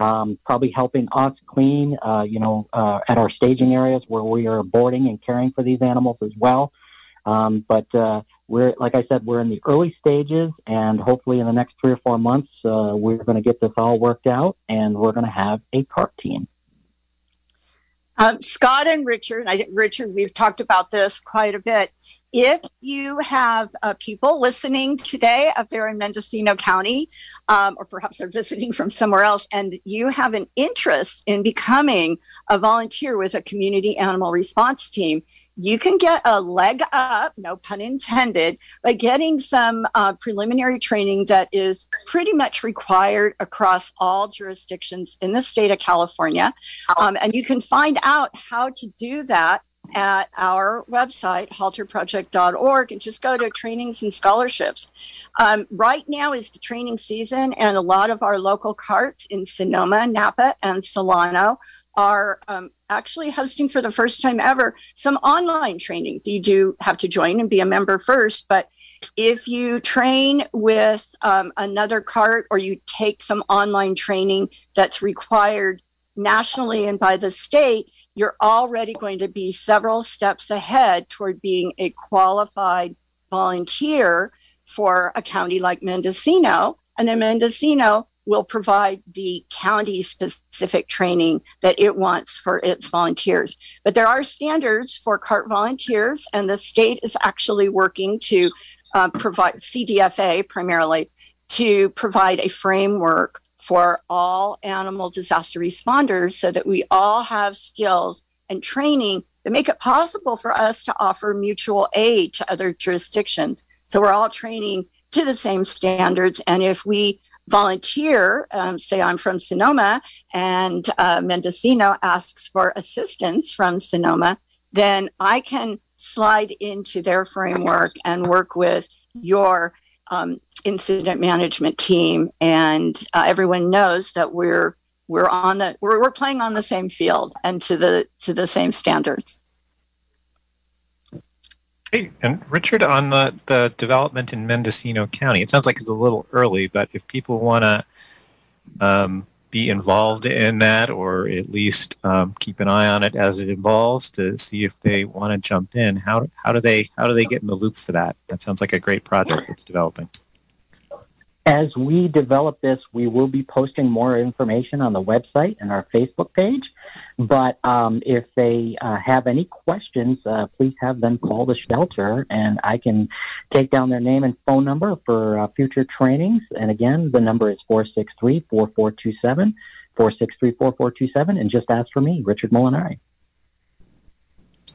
um, probably helping us clean, uh, you know, uh, at our staging areas where we are boarding and caring for these animals as well. Um, but uh, we're, like I said, we're in the early stages, and hopefully in the next three or four months, uh, we're going to get this all worked out, and we're going to have a CART team. Um, Scott and Richard, I, Richard, we've talked about this quite a bit. If you have uh, people listening today up there in Mendocino County, um, or perhaps they're visiting from somewhere else, and you have an interest in becoming a volunteer with a community animal response team, you can get a leg up, no pun intended, by getting some uh, preliminary training that is pretty much required across all jurisdictions in the state of California. Um, and you can find out how to do that at our website, halterproject.org, and just go to trainings and scholarships. Um, right now is the training season, and a lot of our local CARTs in Sonoma, Napa, and Solano are um, actually hosting for the first time ever some online trainings. You do have to join and be a member first, but if you train with um, another CART or you take some online training that's required nationally and by the state, you're already going to be several steps ahead toward being a qualified volunteer for a county like Mendocino. And then Mendocino will provide the county specific training that it wants for its volunteers. But there are standards for CART volunteers, and the state is actually working to uh, provide CDFA primarily to provide a framework for all animal disaster responders so that we all have skills and training that make it possible for us to offer mutual aid to other jurisdictions. So we're all training to the same standards. And if we volunteer, um, say I'm from Sonoma and uh, Mendocino asks for assistance from Sonoma, then I can slide into their framework and work with your um, incident management team. And uh, everyone knows that we're we're on the we're, we're playing on the same field and to the to the same standards. Hey, and Richard, on the, the development in Mendocino County, it sounds like it's a little early, but if people want to um, be involved in that or at least um, keep an eye on it as it evolves to see if they want to jump in, how, how do they how do they get in the loop for that? That sounds like a great project that's developing. As we develop this, we will be posting more information on the website and our Facebook page. But um, if they uh, have any questions, uh, please have them call the shelter, and I can take down their name and phone number for uh, future trainings. And again, the number is 463 4427, 463 4427, and just ask for me, Richard Molinari.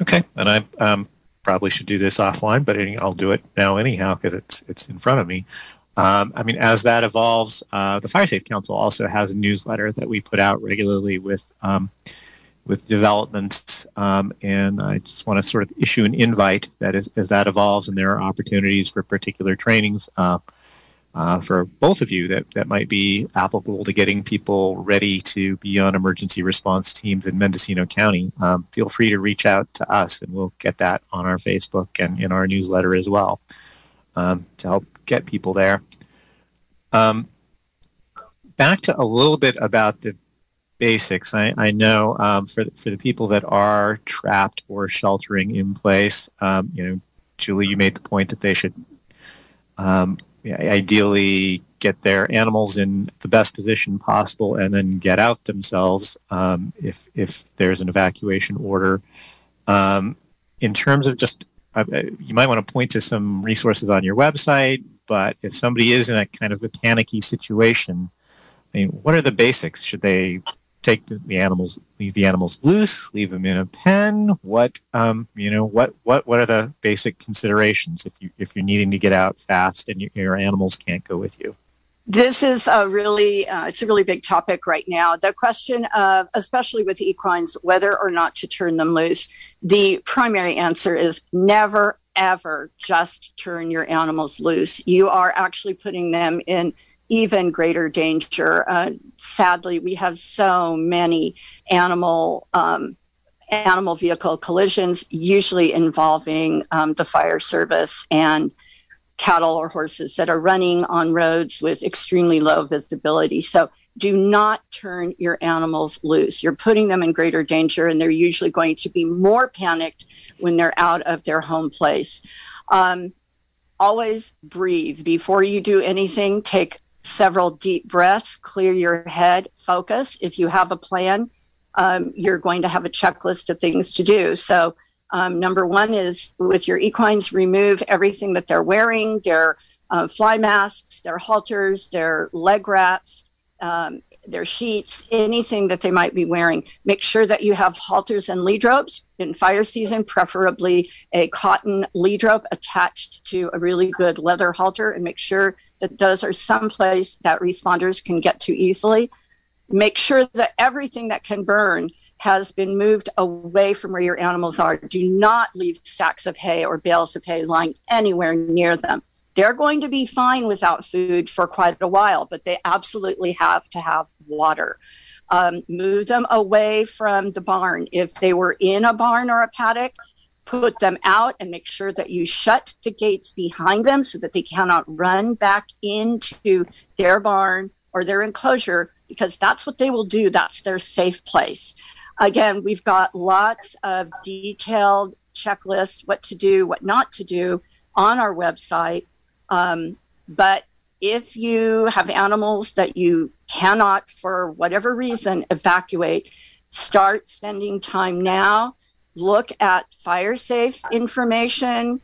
Okay, and I um, probably should do this offline, but I'll do it now anyhow because it's it's in front of me. Um, I mean, as that evolves, uh, the Fire Safe Council also has a newsletter that we put out regularly with um, with developments, um, and I just want to sort of issue an invite that as, as that evolves and there are opportunities for particular trainings uh, uh, for both of you that, that might be applicable to getting people ready to be on emergency response teams in Mendocino County, um, feel free to reach out to us and we'll get that on our Facebook and in our newsletter as well um, to help get people there. Um, back to a little bit about the basics. I, I know um, for, for the people that are trapped or sheltering in place, um, you know, Julie, you made the point that they should um, ideally get their animals in the best position possible and then get out themselves um, if if there's an evacuation order. In terms of just, uh, you might want to point to some resources on your website. But if somebody is in a kind of a panicky situation, I mean, what are the basics? Should they take the, the, animals, leave the animals loose, leave them in a pen? What, um, you know, what, what, what are the basic considerations if you if you're needing to get out fast and your, your animals can't go with you? This is a really, uh, it's a really big topic right now. The question of, especially with equines, whether or not to turn them loose. The primary answer is never, ever just turn your animals loose. You are actually putting them in even greater danger. Uh, sadly, we have so many animal um, animal vehicle collisions, usually involving um, the fire service and cattle or horses that are running on roads with extremely low visibility. So do not turn your animals loose. You're putting them in greater danger, and they're usually going to be more panicked when they're out of their home place. Um, always breathe before you do anything. Take several deep breaths, clear your head, focus. If you have a plan, um, you're going to have a checklist of things to do. So, um, number one is with your equines, remove everything that they're wearing their uh, fly masks, their halters, their leg wraps, um, their sheets, anything that they might be wearing. Make sure that you have halters and lead ropes in fire season, preferably a cotton lead rope attached to a really good leather halter, and make sure that those are someplace that responders can get to easily. Make sure that everything that can burn has been moved away from where your animals are. Do not leave sacks of hay or bales of hay lying anywhere near them. They're going to be fine without food for quite a while, but they absolutely have to have water. Um, move them away from the barn. If they were in a barn or a paddock, put them out and make sure that you shut the gates behind them so that they cannot run back into their barn or their enclosure because that's what they will do. That's their safe place. Again, we've got lots of detailed checklists, what to do, what not to do on our website. Um, but if you have animals that you cannot, for whatever reason, evacuate, start spending time now look at fire safe information.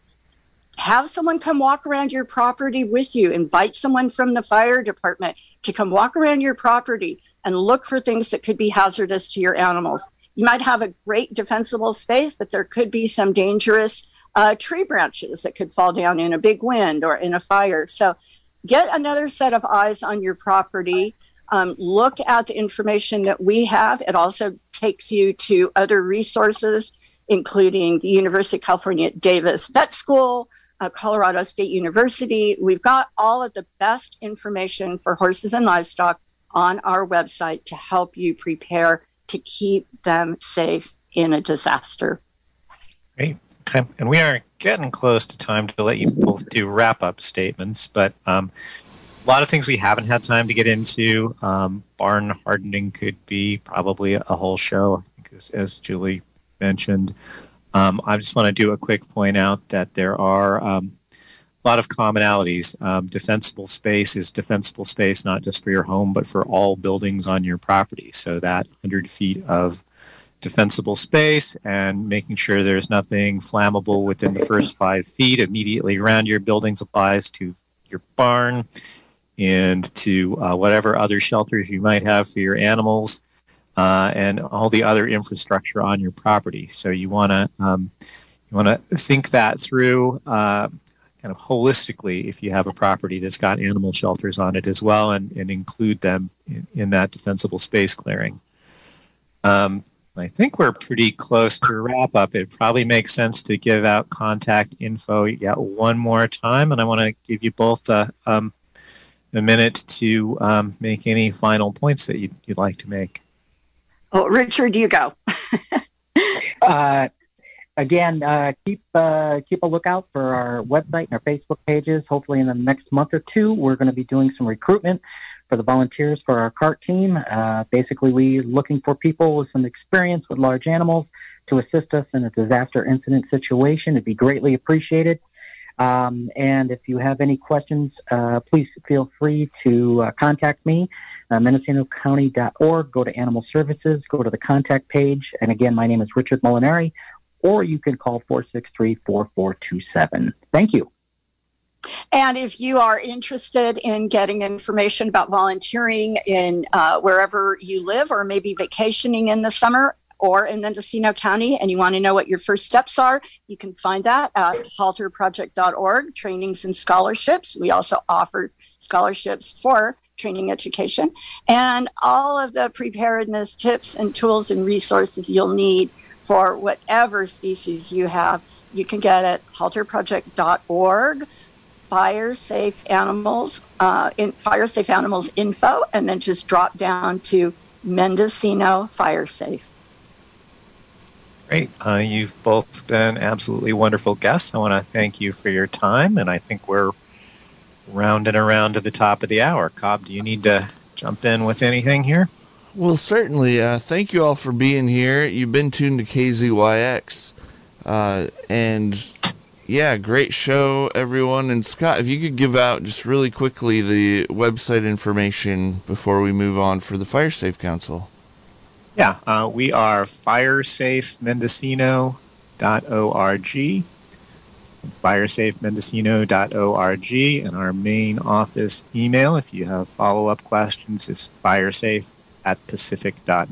Have someone come walk around your property with you. Invite someone from the fire department to come walk around your property and look for things that could be hazardous to your animals. You might have a great defensible space, but there could be some dangerous uh, tree branches that could fall down in a big wind or in a fire. So get another set of eyes on your property. Um, look at the information that we have. It also takes you to other resources, including the University of California Davis Vet School, uh, Colorado State University. We've got all of the best information for horses and livestock on our website to help you prepare to keep them safe in a disaster. Great. Okay. And we are getting close to time to let you both do wrap up statements, but um, a lot of things we haven't had time to get into. Um, barn hardening could be probably a whole show, as, as Julie mentioned. Um, I just want to do a quick point out that there are um, lot of commonalities. Um, defensible space is defensible space not just for your home, but for all buildings on your property. So that 100 feet of defensible space and making sure there's nothing flammable within the first five feet immediately around your buildings applies to your barn and to uh, whatever other shelters you might have for your animals. uh, and all the other infrastructure on your property. So you want to um, you want to think that through uh, kind of holistically if you have a property that's got animal shelters on it as well, and, and include them in, in that defensible space clearing. Um, I think we're pretty close to wrap up. It probably makes sense to give out contact info yet one more time, and I want to give you both a, um, a minute to um, make any final points that you'd, you'd like to make. Oh, Richard, you go. (laughs) uh, again, uh, keep uh, keep a lookout for our website and our Facebook pages. Hopefully, in the next month or two, we're going to be doing some recruitment for the volunteers for our CART team. Uh, basically, we're looking for people with some experience with large animals to assist us in a disaster incident situation. It'd be greatly appreciated. Um, and if you have any questions, uh, please feel free to uh, contact me. Uh, MendocinoCounty.org. Go to Animal Services. Go to the contact page. And again, my name is Richard Molinari. Or you can call 463 4427. Thank you. And if you are interested in getting information about volunteering in uh, wherever you live or maybe vacationing in the summer or in Mendocino County and you want to know what your first steps are, you can find that at halterproject.org, trainings and scholarships. We also offer scholarships for training education and all of the preparedness tips and tools and resources you'll need for whatever species you have. You can get at halterproject.org fire safe animals uh, in fire safe animals info and then just drop down to mendocino fire safe. Great. Uh, you've both been absolutely wonderful guests. I want to thank you for your time and i think we're rounding around to the top of the hour. Cobb do you need to jump in with anything here well certainly uh, thank you all for being here you've been tuned to kzyx uh, and yeah, great show, everyone. And Scott, if you could give out just really quickly the website information before we move on for the Fire Safe Council. Yeah, uh, we are firesafemendocino.org, firesafemendocino.org, and our main office email, if you have follow up questions, is firesafe at pacific.net.